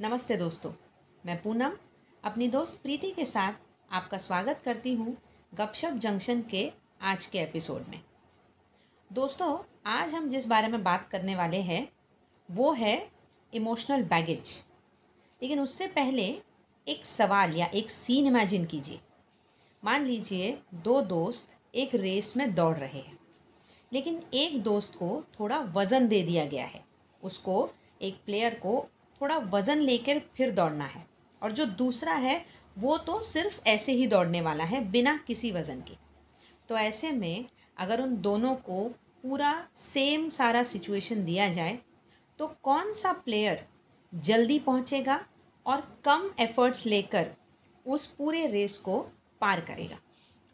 नमस्ते दोस्तों, मैं पूनम अपनी दोस्त प्रीति के साथ आपका स्वागत करती हूँ गपशप जंक्शन के आज के एपिसोड में। दोस्तों, आज हम जिस बारे में बात करने वाले हैं, वो है इमोशनल बैगेज। लेकिन उससे पहले एक सवाल या एक सीन इमेजिन कीजिए। मान लीजिए दो दोस्त एक रेस में दौड़ रहे हैं। लेकिन एक दोस्त को थोड़ा वज़न दे दिया गया है। उसको, एक प्लेयर को थोड़ा वज़न लेकर फिर दौड़ना है। और जो दूसरा है, वो तो सिर्फ़ ऐसे ही दौड़ने वाला है, बिना किसी वज़न के। तो ऐसे में अगर उन दोनों को पूरा सेम सारा सिचुएशन दिया जाए तो कौन सा प्लेयर जल्दी पहुंचेगा और कम एफर्ट्स लेकर उस पूरे रेस को पार करेगा?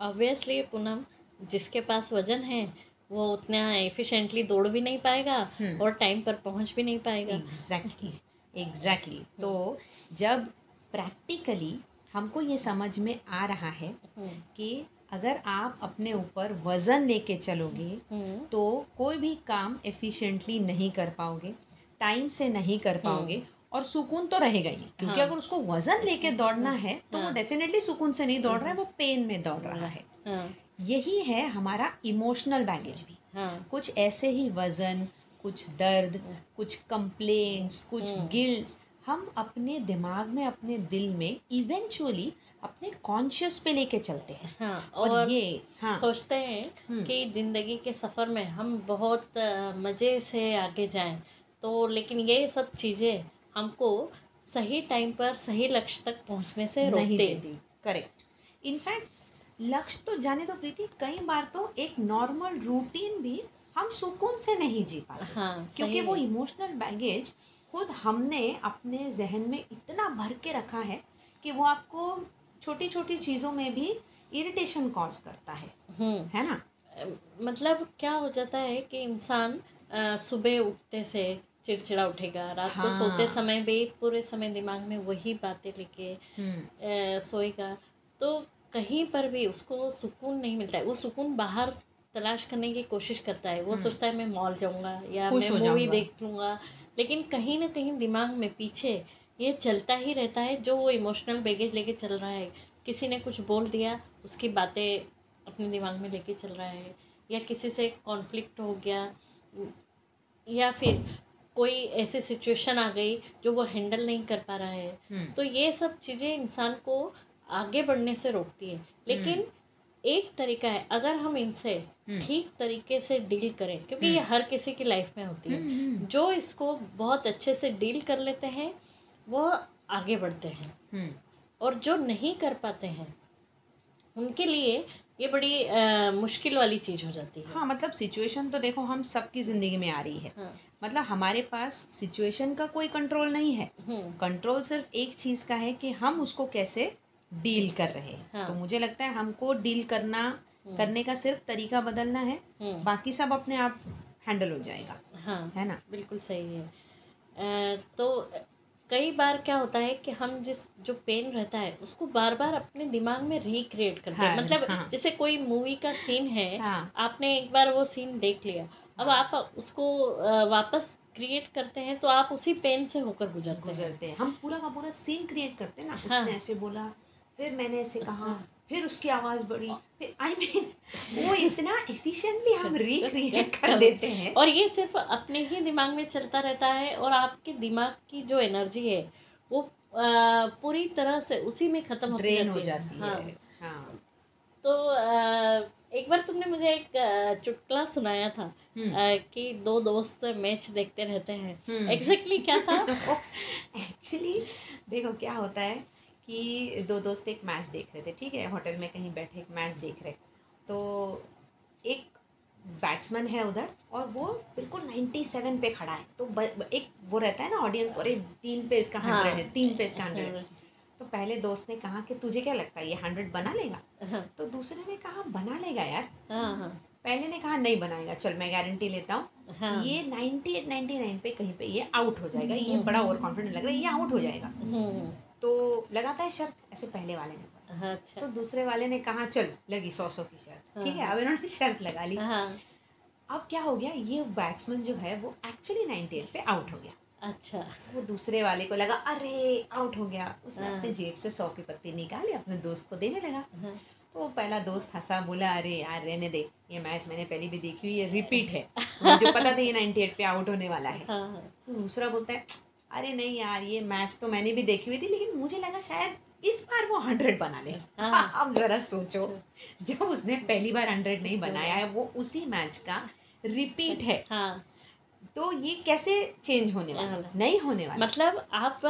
ऑब्वियसली पूनम जिसके पास वज़न है वो उतना एफिशिएंटली दौड़ भी नहीं पाएगा हम्म। और टाइम पर पहुँच भी नहीं पाएगा। एग्जैक्टली एग्जैक्टली तो जब प्रैक्टिकली हमको ये समझ में आ रहा है हम्म, कि अगर आप अपने ऊपर वज़न लेके चलोगे हम्म, तो कोई भी काम एफिशिएंटली नहीं कर पाओगे। टाइम से नहीं कर पाओगे और सुकून तो रहेगा ही क्योंकि हम्म। हाँ। अगर उसको वज़न लेके दौड़ना है तो हाँ। वो हाँ। डेफिनेटली सुकून से नहीं दौड़ रहा है वो पेन में दौड़ रहा है हाँ यही है हमारा इमोशनल बैगेज भी हाँ कुछ ऐसे ही वज़न कुछ दर्द कुछ कंप्लेंट्स कुछ हम्म। गिल्ट्स हम अपने दिमाग में अपने दिल में इवेंचुअली अपने कॉन्शियस पे लेके चलते हैं हाँ और, और ये हाँ सोचते हैं हम्म। कि ज़िंदगी के सफ़र में हम बहुत मज़े से आगे जाएँ तो लेकिन ये सब चीज़ें हमको सही टाइम पर सही लक्ष्य तक पहुँचने से नहीं देती। करेक्ट इनफैक्ट लक्ष्य तो जाने दो प्रीति कई बार तो एक नॉर्मल रूटीन भी हम सुकून से नहीं जी पाते। हाँ क्योंकि वो इमोशनल बैगेज खुद हमने अपने जहन में इतना भर के रखा है कि वो आपको छोटी छोटी चीज़ों में भी इरिटेशन कॉज करता है। हम्म। है ना? मतलब क्या हो जाता है कि इंसान सुबह उठते से चिड़चिड़ा उठेगा। रात हाँ। को हाँ। सोते समय भी पूरे समय दिमाग में वही बातें लेके हम्म। सोएगा। तो कहीं पर भी उसको सुकून नहीं मिलता है। वो सुकून बाहर तलाश करने की कोशिश करता है। वो हम्म। सोचता है मैं मॉल जाऊँगा या मैं मूवी देख लूँगा। लेकिन कहीं ना कहीं दिमाग में पीछे ये चलता ही रहता है जो वो इमोशनल बैगेज लेके चल रहा है। किसी ने कुछ बोल दिया उसकी बातें अपने दिमाग में लेके चल रहा है। या किसी से कॉन्फ्लिक्ट हो गया या फिर कोई ऐसी सिचुएशन आ गई जो वो हैंडल नहीं कर पा रहा है। हम्म। तो ये सब चीज़ें इंसान को आगे बढ़ने से रोकती है। लेकिन एक तरीका है अगर हम इनसे हम्म। ठीक तरीके से डील करें क्योंकि ये हर किसी की लाइफ में होती है। हम्म जो इसको बहुत अच्छे से डील कर लेते हैं वो आगे बढ़ते हैं। हम्म। और जो नहीं कर पाते हैं उनके लिए ये बड़ी अ, मुश्किल वाली चीज़ हो जाती है। हाँ मतलब सिचुएशन तो देखो हम सबकी ज़िंदगी में आ रही है। हाँ। मतलब हमारे पास सिचुएशन का कोई कंट्रोल नहीं है। हम्म। कंट्रोल सिर्फ़ एक चीज़ का है कि हम उसको कैसे डील कर रहे हैं। हाँ। तो मुझे लगता है हमको डील करना करने का सिर्फ़ तरीका बदलना है। हम्म। बाकी सब अपने आप हैंडल हो जाएगा। हाँ। है ना? बिल्कुल सही है। अ, तो कई बार क्या होता है कि हम जिस जो पेन रहता है उसको बार बार अपने दिमाग में रिक्रिएट करते हैं। हाँ, मतलब हाँ। जैसे कोई मूवी का सीन है हाँ। आपने एक बार वो सीन देख लिया अब आप उसको वापस क्रिएट करते हैं तो आप उसी पेन से होकर गुजरते हैं। गुजरते हैं। हम पूरा का पूरा सीन क्रिएट करते हैं ना। हाँ। उसने ऐसे बोला फिर मैंने ऐसे कहा हाँ। फिर उसकी आवाज़ बढ़ी। फिर आई I मीन mean, वो इतना एफिशिएंटली हम रिक्रिएट कर देते हैं। और ये सिर्फ़ अपने ही दिमाग में चलता रहता है और आपके दिमाग की जो एनर्जी है वो पूरी तरह से उसी में खत्म हो जाती जाती हाँ। है। हाँ। तो एक बार तुमने मुझे एक चुटकुला सुनाया था हम्म। कि दो दोस्त मैच देखते रहते हैं। हम्म। एग्जैक्टली क्या था? एक्चुअली देखो क्या होता है कि दो दोस्त एक मैच देख रहे थे ठीक है? होटल में कहीं बैठे एक मैच देख रहे। तो एक बैट्समैन है उधर और वो बिल्कुल 97 पे खड़ा है। तो ब, एक वो रहता है ना ऑडियंस को अरे तीन पे इसका हाँ। हंड्रेड है। तीन पे इसका हंड्रेड है। पहले दोस्त ने कहा कि तुझे क्या लगता है ये हंड्रेड बना लेगा? हाँ। तो दूसरे ने कहा बना लेगा यार। हाँ हाँ। पहले ने कहा नहीं बनाएगा। चल मैं गारंटी लेता हूँ। हाँ। ये 98 99 पे कहीं पे ये आउट हो जाएगा। ये बड़ा ओवर कॉन्फिडेंट लग रहा है ये आउट हो जाएगा। हम्म, तो लगाता है शर्त ऐसे पहले वाले ने अच्छा। तो दूसरे वाले ने कहा चल लगी सौ सौ की शर्त। ठीक है हाँ। अब इन्होंने शर्त लगा ली। हाँ। अब क्या हो गया? ये बैट्समैन जो है वो एक्चुअली 98 पे आउट हो गया। अच्छा। वो दूसरे वाले को लगा अरे आउट हो गया। उसने हाँ। अपने जेब से सौ की पत्ती निकाली अपने दोस्त को देने लगा। हाँ, तो वो पहला दोस्त हंसा बोला अरे यार रहने दे ये मैच मैंने पहले भी देखी हुई है रिपीट है। मुझे पता था ये 98 पे आउट होने वाला है। हाँ तो दूसरा बोलता है अरे नहीं यार ये मैच तो मैंने भी देखी हुई थी लेकिन मुझे लगा शायद इस बार वो हंड्रेड बना ले। अब जरा सोचो जब उसने पहली बार हंड्रेड नहीं बनाया है वो उसी मैच का रिपीट है। हाँ। तो ये कैसे चेंज होने वाला? वाला। नहीं होने वाला। मतलब आप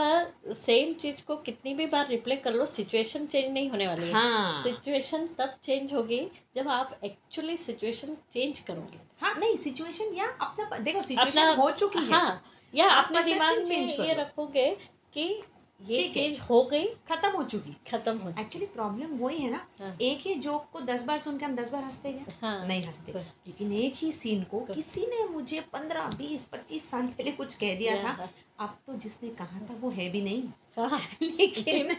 सेम चीज़ को कितनी भी बार रिप्ले कर लो सिचुएशन चेंज नहीं होने वाली है। हाँ। सिचुएशन तब चेंज होगी जब आप एक्चुअली सिचुएशन चेंज करोगे। हाँ नहीं सिचुएशन या अपना देखो सिचुएशन हो चुकी है। हाँ या अपने दिमाग में ये रखोगे कि ये है। चीज़ हो गई। खत्म हो चुकी। खत्म हो एक्चुअली प्रॉब्लम वही है ना हाँ। एक ही जोक को दस बार सुन के हम दस बार हँसते गए हाँ। नहीं हँसते। लेकिन एक ही सीन को किसी ने मुझे पंद्रह बीस पच्चीस साल पहले कुछ कह दिया था। अब तो जिसने कहा था वो है भी नहीं। हाँ। लेकिन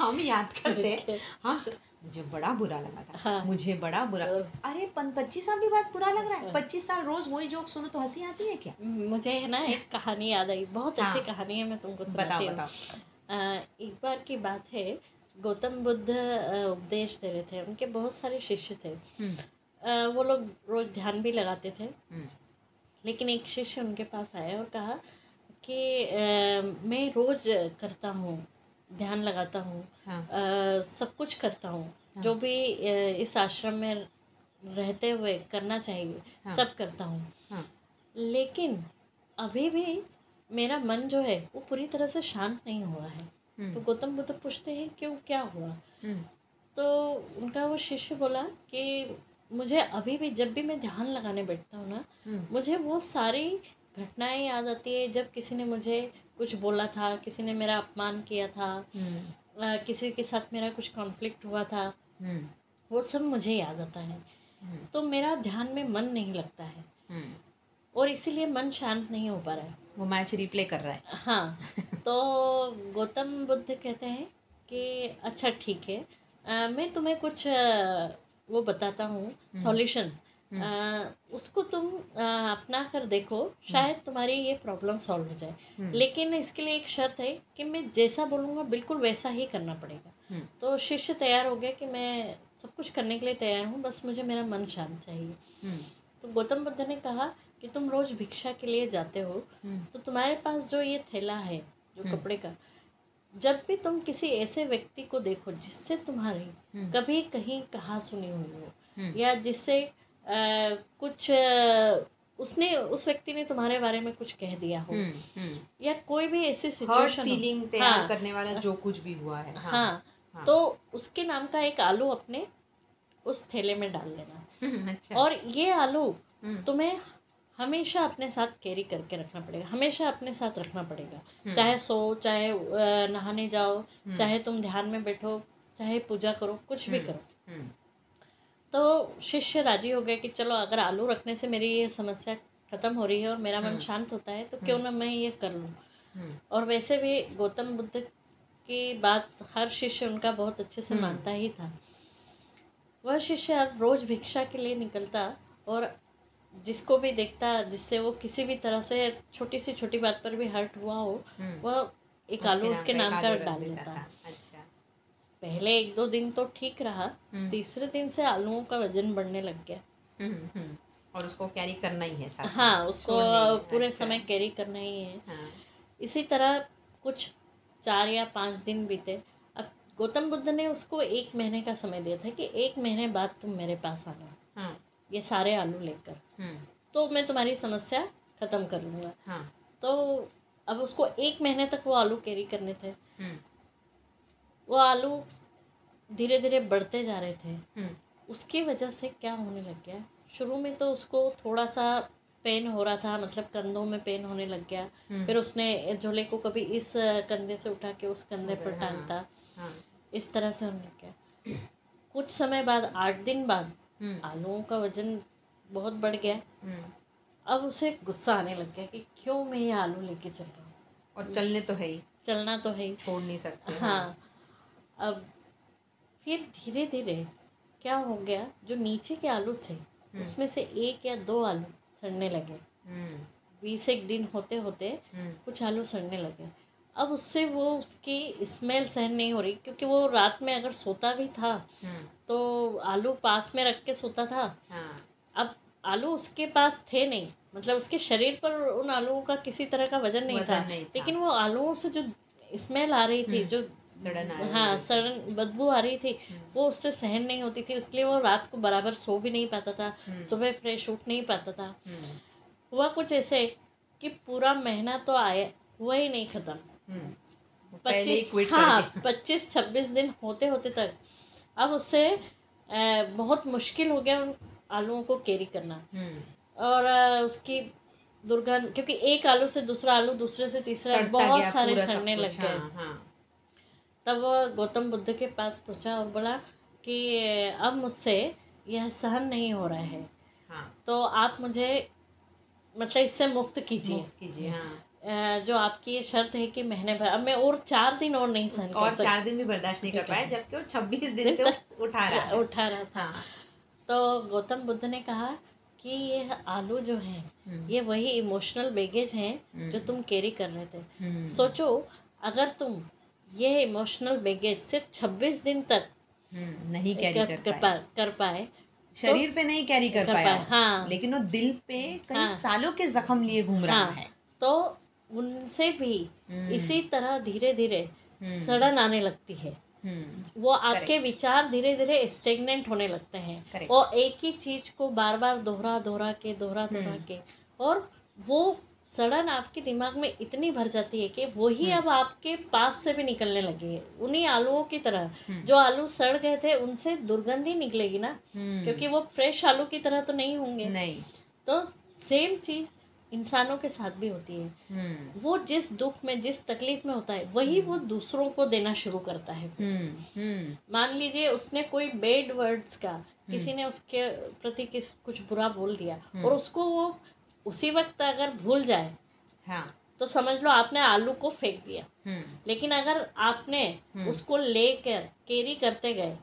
हम याद करते हैं। हम मुझे बड़ा बुरा लगा था। हाँ। मुझे बड़ा बुरा। अरे पच्चीस साल भी बात बुरा लग रहा है। हाँ। पच्चीस साल रोज वही जोक सुनो तो हँसी आती है क्या? मुझे है ना एक कहानी याद आई। बहुत अच्छी हाँ। कहानी है मैं तुमको बताओ सुनाती हूँ। बताओ। एक बार की बात है गौतम बुद्ध उपदेश दे रहे थे उनके बहुत सारे शिष्य थे। हम्म, वो लोग रोज ध्यान भी लगाते थे। हम्म, लेकिन एक शिष्य उनके पास आया और कहा कि मैं रोज करता हूँ ध्यान लगाता हूँ हाँ। सब कुछ करता हूँ। हाँ। जो भी इस आश्रम में रहते हुए करना चाहिए हाँ। सब करता हूँ। हाँ। लेकिन अभी भी मेरा मन जो है वो पूरी तरह से शांत नहीं हुआ है। तो हम्म, गौतम बुद्ध पूछते हैं क्यों क्या हुआ? हम्म, तो उनका वो शिष्य बोला कि मुझे अभी भी जब भी मैं ध्यान लगाने बैठता हूँ ना हम्म, मुझे वो सारी घटनाएँ याद आती है। जब किसी ने मुझे कुछ बोला था किसी ने मेरा अपमान किया था अ, किसी के साथ मेरा कुछ कॉन्फ्लिक्ट हुआ था वो सब मुझे याद आता है। तो मेरा ध्यान में मन नहीं लगता है। और इसीलिए मन शांत नहीं हो पा रहा है। वो मैच रिप्ले कर रहा है। हाँ तो गौतम बुद्ध कहते हैं कि अच्छा ठीक है। अ, मैं तुम्हें कुछ अ, वो बताता हूँ सॉल्यूशंस उसको तुम अ, अपना कर देखो। शायद तुम्हारी ये प्रॉब्लम सॉल्व हो जाए। हम्म, लेकिन इसके लिए एक शर्त है कि मैं जैसा बोलूँगा बिल्कुल वैसा ही करना पड़ेगा। हम्म, तो शिष्य तैयार हो गया कि मैं सब कुछ करने के लिए तैयार हूँ बस मुझे मेरा मन शांत चाहिए। हम्म, तो गौतम बुद्ध ने कहा कि तुम रोज़ भिक्षा के लिए जाते हो हम्म, तो तुम्हारे पास जो ये थैला है जो हम्म। कपड़े का जब भी तुम किसी ऐसे व्यक्ति को देखो जिससे तुम्हारी हम्म, कभी कहीं कहा सुनी हुई हो या जिससे कुछ अ, उसने उस व्यक्ति ने तुम्हारे बारे में कुछ कह दिया हो। या कोई भी ऐसी सिचुएशन फीलिंग तैयार हाँ। करने वाला जो कुछ भी हुआ है। हाँ। हाँ। हाँ। तो उसके नाम का एक आलू अपने उस थैले में डाल लेना अच्छा। और ये आलू तुम्हें हमेशा अपने साथ कैरी करके रखना पड़ेगा हमेशा अपने साथ रखना पड़ेगा। हम्म, चाहे सो चाहे नहाने जाओ हम्म, चाहे तुम ध्यान में बैठो चाहे पूजा करो कुछ भी हम्म। करो। तो शिष्य राज़ी हो गए कि चलो अगर आलू रखने से मेरी ये समस्या खत्म हो रही है और मेरा मन। शांत होता है तो क्यों ना मैं ये कर लूँ? और वैसे भी गौतम बुद्ध की बात हर शिष्य उनका बहुत अच्छे से। मानता ही था। वह शिष्य अब रोज भिक्षा के लिए निकलता और जिसको भी देखता जिससे वो किसी भी तरह से छोटी सी छोटी बात पर भी हर्ट हुआ हो हम्म। वह एक आलू उसके नाम का डाल देता। अच्छा। पहले एक दो दिन तो ठीक रहा हम्म, तीसरे दिन से आलूओं का वज़न बढ़ने लग गया। हम्म। और उसको कैरी करना ही है साथ हाँ उसको पूरे अच्छा। समय कैरी करना ही है। हाँ। इसी तरह कुछ चार या पाँच दिन बीते। अब गौतम बुद्ध ने उसको एक महीने का समय दिया था कि एक महीने बाद तुम मेरे पास आना ये सारे आलू लेकर। हम्म, तो मैं तुम्हारी समस्या ख़त्म कर लूँगा। हाँ। तो अब उसको एक महीने तक वो आलू कैरी करने थे। हम्म, वो आलू धीरे धीरे बढ़ते जा रहे थे। हम्म, उसकी वजह से क्या होने लग गया? शुरू में तो उसको थोड़ा सा पेन हो रहा था मतलब कंधों में पेन होने लग गया। फिर उसने झोले को कभी इस कंधे से उठा के उस कंधे पर टांगता हाँ। इस तरह से होने लग गया। कुछ समय बाद आठ दिन बाद आलूओं का वज़न बहुत बढ़ गया। हम्म, अब उसे गुस्सा आने लग गया कि क्यों मैं ये आलू लेके चल रहा हूँ? और चलने तो है ही। चलना तो है ही। छोड़ नहीं सकते। हाँ। अब फिर धीरे धीरे क्या हो गया जो नीचे के आलू थे उसमें से एक या दो आलू सड़ने लगे। हम्म, बीस एक दिन होते होते हम्म, कुछ आलू सड़ने लगे। अब उससे वो उसकी स्मेल सहन नहीं हो रही क्योंकि वो रात में अगर सोता भी था हम्म, तो आलू पास में रख के सोता था। हाँ। अब आलू उसके पास थे नहीं मतलब उसके शरीर पर उन आलूओं का किसी तरह का वज़न नहीं वज़न था। नहीं था। लेकिन वो आलूओं से जो स्मेल आ रही थी हम्म, जो सड़न हाँ सड़न बदबू आ रही थी हम्म, वो उससे सहन नहीं होती थी इसलिए वो रात को बराबर सो भी नहीं पाता था सुबह फ्रेश उठ नहीं पाता था। हुआ कुछ ऐसे कि पूरा महीना तो आया हुआ ही नहीं ख़त्म। पच्चीस हाँ पच्चीस छब्बीस दिन होते होते तक। अब उससे बहुत मुश्किल हो गया उन आलूओं को कैरी करना। हम्म, और उसकी दुर्गंध क्योंकि एक आलू से दूसरा आलू दूसरे से तीसरा बहुत सारे सड़ने लग गए हाँ, हाँ, तब वो गौतम बुद्ध के पास पूछा और बोला कि अब मुझसे यह सहन नहीं हो रहा है। हाँ। तो आप मुझे मतलब इससे मुक्त कीजिए। कीजिए हाँ। जो आपकी ये शर्त है कि महीने भर अब मैं और चार दिन और नहीं सहन और चार दिन भी बर्दाश्त नहीं कर। पाए जबकि वो छब्बीस दिन से उठा रहा उठा रहा था। हाँ। तो गौतम बुद्ध ने कहा कि ये आलू जो हैं हम्म, ये वही इमोशनल बैगेज हैं जो हम्म, तुम कैरी कर रहे थे। हम्म, सोचो अगर तुम ये इमोशनल बैगेज सिर्फ़ छब्बीस दिन तक नहीं कैरी कर, कर पाए। कर पाए शरीर पे नहीं कैरी कर कर पाया। पाए हाँ। लेकिन वो दिल पे कई हाँ। सालों के जख्म लिए घूम रहा हाँ। है। तो उनसे भी हम्म, इसी तरह धीरे धीरे हम्म, सड़न आने लगती है। हम्म, वो आपके विचार धीरे धीरे स्टेगनेंट होने लगते हैं. और एक ही चीज़ को बार बार दोहरा दोहरा के दोहरा दोहरा। के और वो सड़न आपके दिमाग में इतनी भर जाती है कि वही। अब आपके पास से भी निकलने लगी है। उन्हीं आलूओं की तरह जो आलू सड़ गए थे उनसे दुर्गंधी निकलेगी ना? क्योंकि वो फ्रेश आलू की तरह तो नहीं होंगे। नहीं। तो सेम चीज़ इंसानों के साथ भी होती है। हम्म, वो जिस दुख में जिस तकलीफ़ में होता है वही वो दूसरों को देना शुरू करता है। हम्म, हम्म, मान लीजिए उसने कोई बेड वर्ड्स का किसी ने उसके प्रति किस कुछ बुरा बोल दिया। और उसको वो उसी वक्त अगर भूल जाए हाँ। तो समझ लो आपने आलू को फेंक दिया। लेकिन अगर आपने। उसको लेकर कैरी करते गए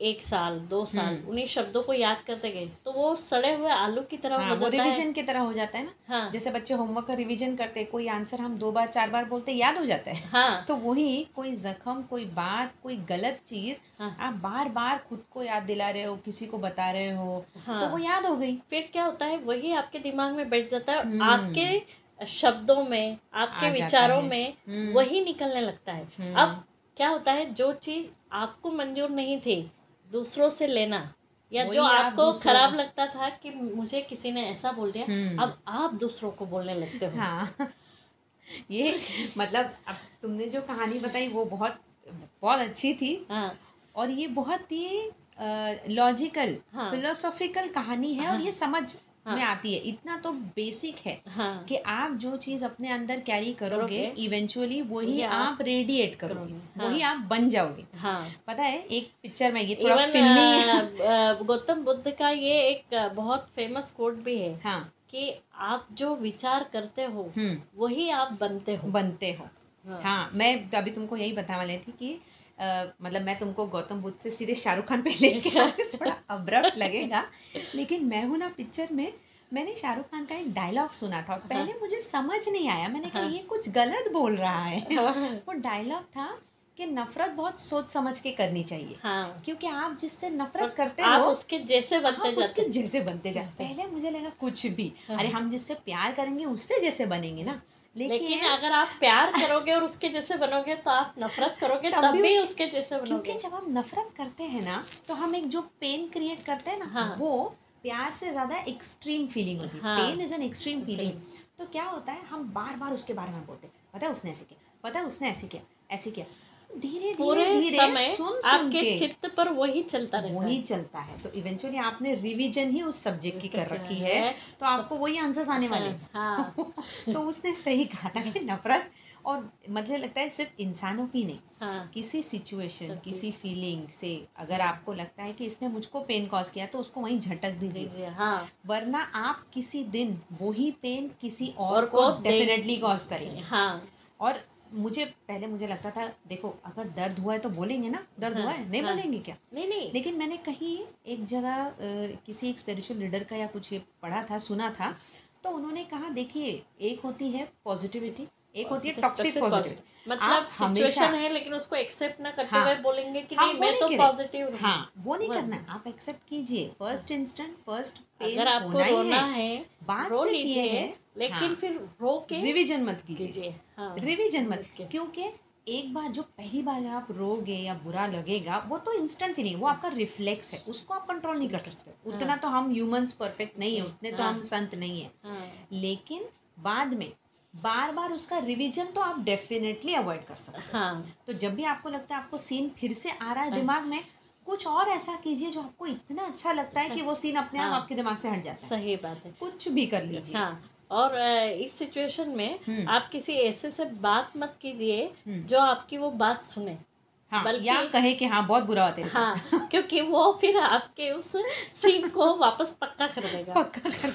एक साल दो साल हम्म। उन्हीं शब्दों को याद करते गए तो वो सड़े हुए आलू की तरह हाँ वो रिवीजन की तरह हो जाता है ना? हाँ। जैसे बच्चे होमवर्क का रिवीजन करते हैं कोई आंसर हम दो बार चार बार बोलते याद हो जाता है। हाँ। तो वही कोई जख्म कोई बात कोई गलत चीज़ हाँ। आप बार बार खुद को याद दिला रहे हो किसी को बता रहे हो हाँ। तो वो याद हो गई। फिर क्या होता है वही आपके दिमाग में बैठ जाता है हम्म। आपके शब्दों में आपके विचारों में हम्म, वही निकलने लगता है। अब क्या होता है जो चीज़ आपको मंजूर नहीं थी दूसरों से लेना। या जो आपको खराब लगता था कि मुझे किसी ने ऐसा बोल दिया हम्म, अब आप दूसरों को बोलने लगते हो। हाँ। ये मतलब अब तुमने जो कहानी बताई वो बहुत बहुत अच्छी थी। हाँ। और ये बहुत ही लॉजिकल हाँ। फिलोसॉफिकल कहानी है हाँ, और हाँ। ये समझ हाँ। में आती है। इतना तो बेसिक है हाँ। कि आप जो चीज़ अपने अंदर कैरी करोगे इवेंचुअली वही आप रेडिएट करोगे हाँ। वही आप बन जाओगे। हाँ। पता है एक पिक्चर में ये थोड़ा फिल्मी गौतम बुद्ध का ये एक बहुत फ़ेमस कोट भी है हाँ। कि आप जो विचार करते हो हम्म। वही आप बनते हो। बनते हो। हाँ। हाँ मैं अभी तुमको यही बताने वाली थी कि मतलब मैं तुमको गौतम बुद्ध से सीधे शाहरुख खान पे लेके हूँ, थोड़ा अब्रप्ट लगेगा। लेकिन मैं हूँ ना पिक्चर में मैंने शाहरुख खान का एक डायलॉग सुना था और पहले मुझे समझ नहीं आया। मैंने कहा हाँ। ये कुछ गलत बोल रहा है। हाँ। वो डायलॉग था कि नफरत बहुत सोच समझ के करनी चाहिए। हाँ। क्योंकि आप जिससे नफरत करते आप हो उसके जैसे बनते जाते उसके जैसे बनते जाते पहले मुझे लगा कुछ भी। हाँ। अरे हम जिससे प्यार करेंगे उससे जैसे बनेंगे ना। लेकिन लेकिन अगर आप प्यार करोगे और उसके जैसे बनोगे तो आप नफरत करोगे तब तब भी उसके- उसके जैसे क्योंकि जब हम नफरत करते हैं ना तो हम एक जो पेन क्रिएट करते हैं ना हाँ। वो प्यार से ज़्यादा एक्सट्रीम फीलिंग होती है। हाँ। Pain is an extreme feeling तो क्या होता है हम बार बार उसके बारे में बोलते हैं। पता है उसने ऐसे किया पता है उसने ऐसे किया ऐसे किया। धीरे धीरे धीरे समय सुन सुन आपके के। चित्त पर वही चलता रहता वही है। चलता है। तो इवेंचुअली आपने रिवीजन ही उस सब्जेक्ट की कर रखी है। है। तो आपको वही आंसर्स आने वाले हैं। हाँ तो उसने सही कहा था कि नफरत और मुझे लगता है सिर्फ़ इंसानों की नहीं हाँ। किसी सिचुएशन किसी फीलिंग से अगर आपको लगता है कि इसने मुझको पेन कॉज किया तो उसको वहीं झटक दीजिए। हाँ। वरना आप किसी दिन वही पेन किसी और और को को डेफिनेटली कॉज करेंगे। हाँ। और मुझे पहले मुझे लगता था देखो अगर दर्द हुआ है तो बोलेंगे ना? दर्द हाँ, हुआ है नहीं हाँ। बोलेंगे क्या? नहीं नहीं। लेकिन मैंने कहीं एक जगह किसी एक स्पिरिचुअल लीडर का या कुछ ये पढ़ा था सुना था तो उन्होंने कहा देखिए एक होती है पॉजिटिविटी एक होती है टॉक्सिक पॉजिटिविटी मतलब सिचुएशन है लेकिन उसको एक्सेप्ट ना करते हाँ। हुए बोलेंगे कि हाँ, नहीं मैं तो पॉजिटिव हूँ। हाँ वो नहीं हाँ। करना आप एक्सेप्ट कीजिए। फ़र्स्ट इंस्टेंट फ़र्स्ट पेन अगर आपको रोना है है। बात रो लीजिए लेकिन हाँ। फिर रो के रिवीजन मत कीजिए। हाँ। रिवीजन मत क्योंकि एक बार जो पहली बार आप रोगे या बुरा लगेगा वो तो इंस्टेंट फीलिंग वो आपका रिफ्लेक्स है। उसको आप कंट्रोल नहीं कर सकते। उतना तो हम ह्यूमंस परफेक्ट नहीं है उतने हाँ। तो हाँ। हम संत नहीं है। हाँ। लेकिन बाद में बार बार उसका रिवीजन तो आप डेफिनेटली अवॉइड कर सकते हैं हाँ तो जब भी आपको लगता है आपको सीन फिर से आ रहा है हाँ। दिमाग में कुछ और ऐसा कीजिए जो आपको इतना अच्छा लगता है कि वो सीन अपने हाँ, आप। आपके दिमाग से हट जाता है सही बात है कुछ भी कर लीजिए हाँ और इस सिचुएशन में हम्म। आप किसी ऐसे से बात मत कीजिए हम्म। जो आपकी वो बात सुने हाँ बल्कि- या कहे कि हाँ बहुत बुरा हुआ है हाँ क्योंकि वो फिर आपके उस सीन को वापस पक्का कर देगा पक्का कर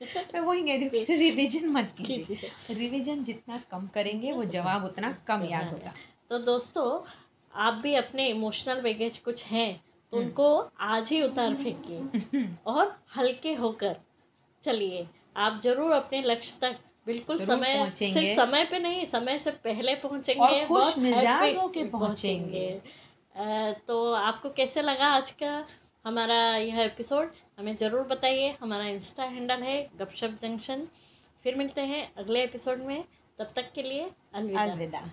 मैं वही कह रही हूँ कि रिवीजन मत कीजिए। रिवीजन जितना कम करेंगे वो जवाब उतना कम याद हाँ। होगा तो दोस्तों आप भी अपने इमोशनल बैगेज कुछ हैं तो हम्म। उनको आज ही उतार फेंकिए और हल्के होकर चलिए आप ज़रूर अपने लक्ष्य तक बिल्कुल समय सिर्फ़ समय पे नहीं समय से पहले पहुँचेंगे और खुश मिजाज happy होके पहुँचेंगे। तो आपको कैसे लगा आज का हमारा यह एपिसोड हमें ज़रूर बताइए। हमारा इंस्टा हैंडल है गपशप जंक्शन फिर मिलते हैं अगले एपिसोड में। तब तक के लिए अलविदा। अलविदा।